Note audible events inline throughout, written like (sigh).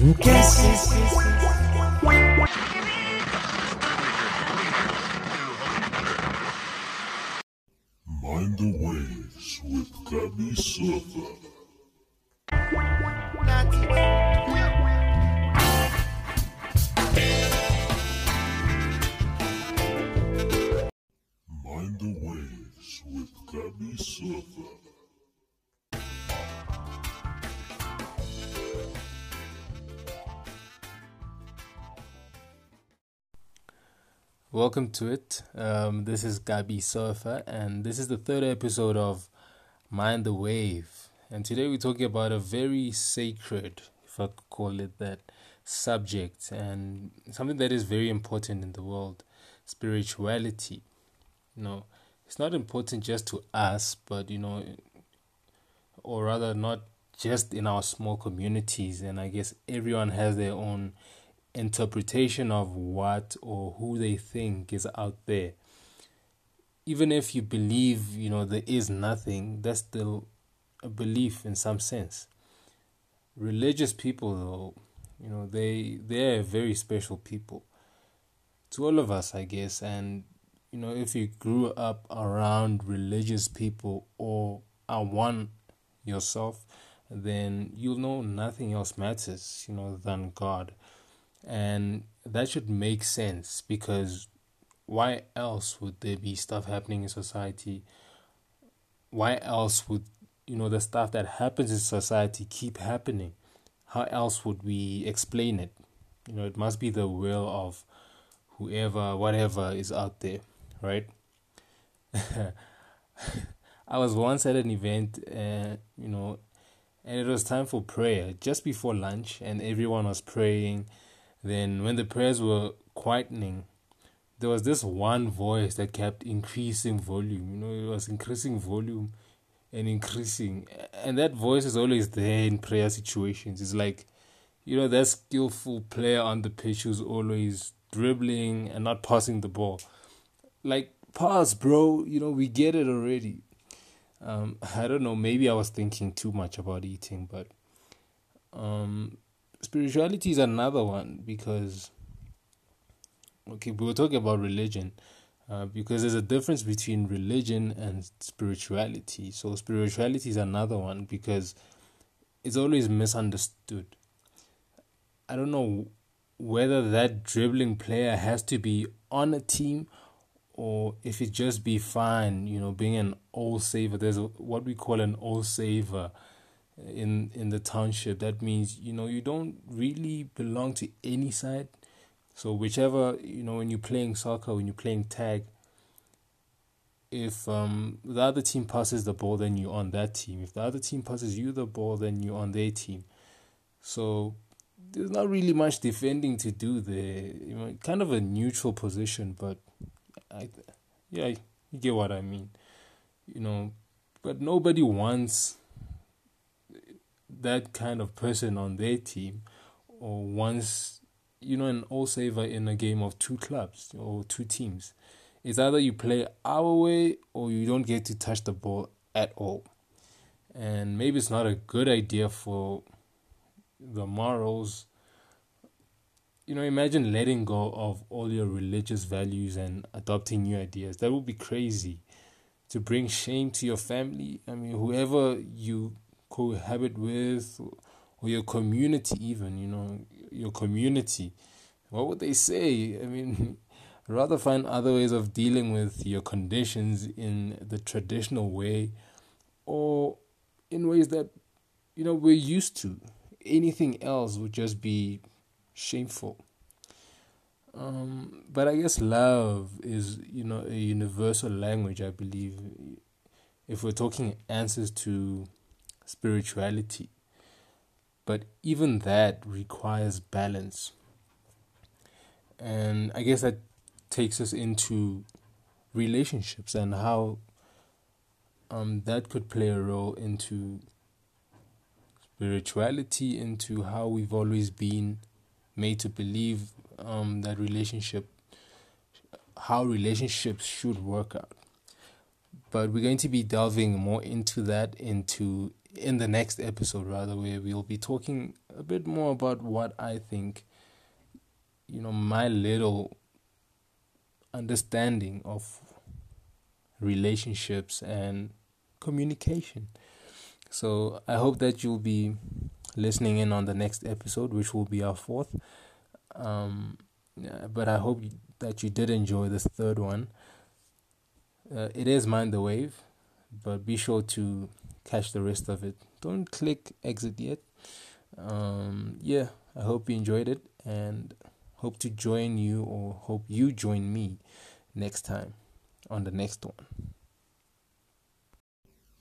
Mind the Waves with Gabby Surfer. Mind the Waves with Gabby Surfer. Welcome to it. Um, this is Gabi Surfer, and this is the third episode of Mind the Wave. And today we're talking about a very sacred, if I could call it that, subject, and something that is very important in the world spirituality. You know, it's not important just to us, but, you know, or rather, not just in our small communities. And I guess everyone has their own interpretation of what or who they think is out there. Even if you believe, you know, there is nothing, that's still a belief in some sense. Religious people, though, you know, they they're very special people to all of us, I guess. And you know, if you grew up around religious people or are one yourself, then you'll know nothing else matters, you know, than God and that should make sense because why else would there be stuff happening in society? Why else would you know the stuff that happens in society keep happening? How else would we explain it? You know, it must be the will of whoever, whatever is out there, right? (laughs) I was once at an event, uh, you know, and it was time for prayer just before lunch, and everyone was praying then, when the prayers were quietening, there was this one voice that kept increasing volume. You know, it was increasing volume and increasing. And that voice is always there in prayer situations. It's like, you know, that skillful player on the pitch who's always dribbling and not passing the ball. Like, pass, bro. You know, we get it already. Um, I don't know. Maybe I was thinking too much about eating, but um, spirituality is another one because okay we were talking about religion uh, because there's a difference between religion and spirituality. So spirituality is another one because it's always misunderstood. I don't know whether that dribbling player has to be on a team or if it just be fine you know being an all saver. There's a, what we call an all saver in in the township. That means you know you don't really belong to any side. So whichever you know when you're playing soccer when you're playing tag if um the other team passes the ball then you're on that team. If the other team passes you the ball then you're on their team. So there's not really much defending to do there. You know kind of a neutral position but i yeah you get what i mean. You know but nobody wants that kind of person on their team or once you know an all saver in a game of two clubs or two teams it's either you play our way or you don't get to touch the ball at all. And maybe it's not a good idea for the morals. You know imagine letting go of all your religious values and adopting new ideas. That would be crazy. To bring shame to your family. I mean whoever you cohabit with or your community even you know your community. What would they say? I mean (laughs) rather find other ways of dealing with your conditions in the traditional way or in ways that you know we're used to. Anything else would just be shameful. Um, but i guess love is you know a universal language i believe. If we're talking answers to spirituality. But even that requires balance. And I guess that takes us into relationships and how um, that could play a role into spirituality, into how we've always been made to believe um, that relationship, how relationships should work out but we're going to be delving more into that into in the next episode, rather, where we'll be talking a bit more about what I think, you know, my little understanding of relationships and communication. So I hope that you'll be listening in on the next episode, which will be our fourth. Um, but I hope that you did enjoy this third one. Uh, it is Mind the Wave, but be sure to catch the rest of it. Don't click exit yet. Um, yeah, I hope you enjoyed it and hope to join you or hope you join me next time on the next one.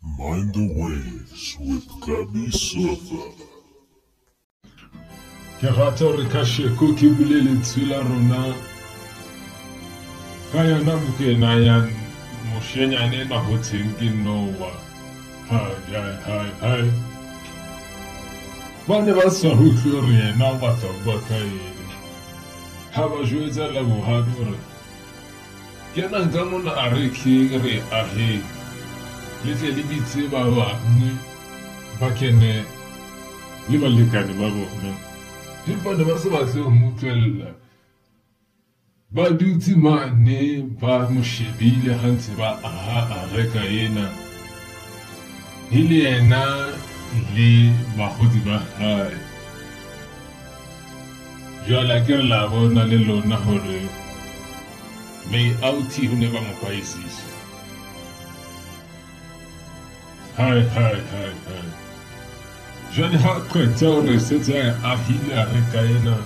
Mind the waves with Gabby Surfer. ke rata gore ka sheko ke bule lentswe la rona ka yona bokena ya mošenyane na go bua ka eng ga ba jwetsa lebohadi gore ke nanka ay, ay, ay, ay. Bane basahukuriye n'abatagwakaye. Habajweza labuhanura. Kenan kamuna arikiri ahi. Lize libitse babamwe bakene libalekane babona. Impande basobanukiwe umutwe la. ba dutse mane ba mo shebile gantse ba aha a reka ena Nilienda li mahudiba hai. Yo alakira labo na lelo na hore. Me auti huneba mwapaisi. Hai, hai, hai, hai. Jwani hakweta ore sete ya ahili arekaena.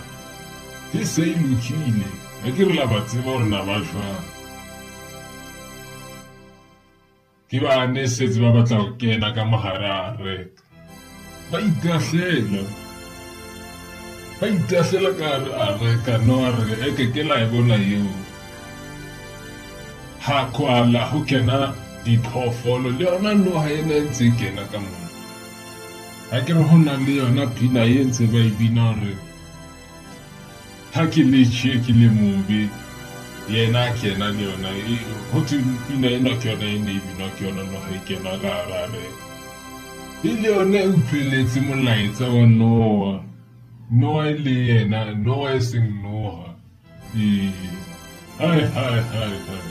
Tise ilukile. Akira labatibor na bajwa. Hai. Ke bane setse ba batla go kena ka mogare a reka ba itahlela. Ba itahlela ka a reka no a re eke ke la e bona eo. Ha kwala go kena diphoofolo le yona noga e ntse e kena ka mona. Ga ke re go na le yona pina e ntse ba e bina gore ha ke le tšhe ke le mobe ihe na-akị naanị ọna otu mkpi na ịnọkị ọna ị na-ebi nọkị ọna ike na ga ara ara ile one uphile timulaitsawa nowa nowa ile yena nowa e, e, e seng noga hai hai hai hai.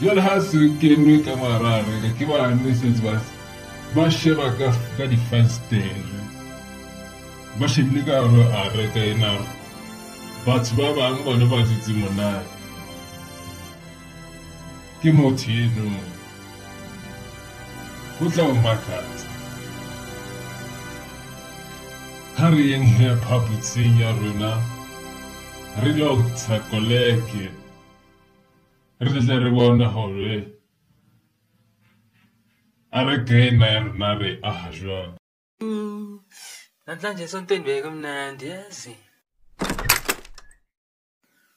Jale ha se kenwe ka marareka ke bane setse ba sheba ka difenstere ba shebile ka gore a reka ena batho ba bangwe bone ba dutse monate. Ke motho eno go tla o? Makatsa ha re yeng he phapotsing ya rona. Re lo tshakoleke re tle re bona gore a re kena ya rona re aha jwang? Namhlanje esontweni bekumnandi yazi.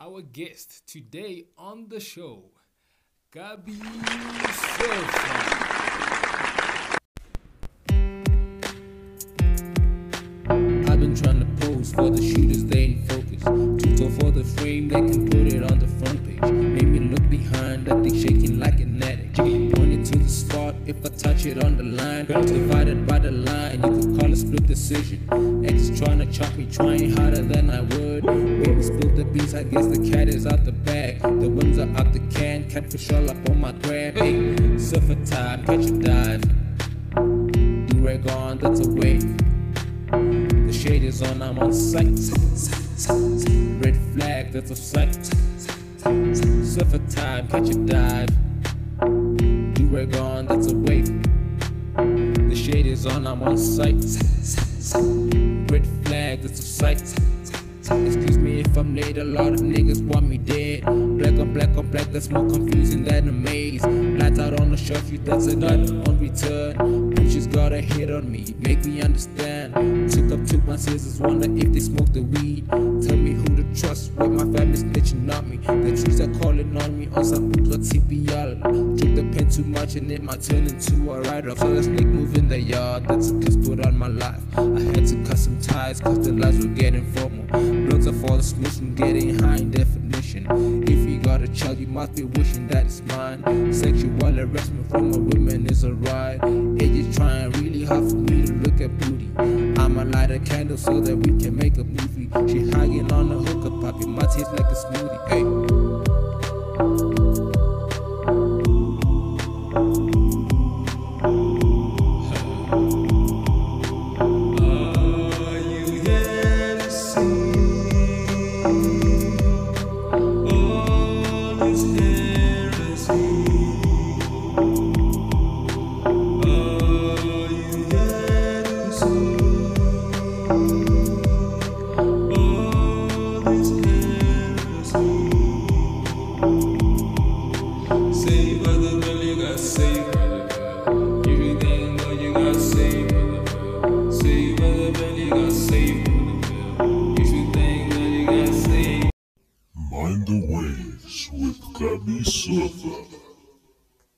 our guest today on the show, Gabi Surfer. To trying harder than I would. Baby me spill the beans, I guess the cat is out the bag. The winds are out the can, catfish all up on my grab. Hey, surfer time, catch a dive. Do rag on, that's a wave. The shade is on, I'm on sight. Red flag, that's a sight. Surfer time, catch a dive. Do rag on, that's a wave. The shade is on, I'm on sight. Red flag, that's a sight. Excuse me if I'm late, a lot of niggas want me dead. Black on black on black, that's more confusing than a maze. Lights out on the shelf, you that's a gun on return. Bitches got a hit on me, make me understand. Took up two my scissors, wonder if they smoke the weed. Tell me who to trust, when my family's snitching on me. The trees are calling on me on some TPL. Drink the pen too much and it might turn into a write off. So snake move in the yard, that's a kiss put on my life. I had to cut some ties, cause the lights were getting formal. Bloods are for the smooth getting high in definition. If you got a child, you must be wishing that it's mine. Sexual harassment from a woman is a ride. Age is trying really hard for me to look at booty. I'ma light a candle so that we can make a movie. She hanging on the hookah, popping my teeth like a smoothie. Hey.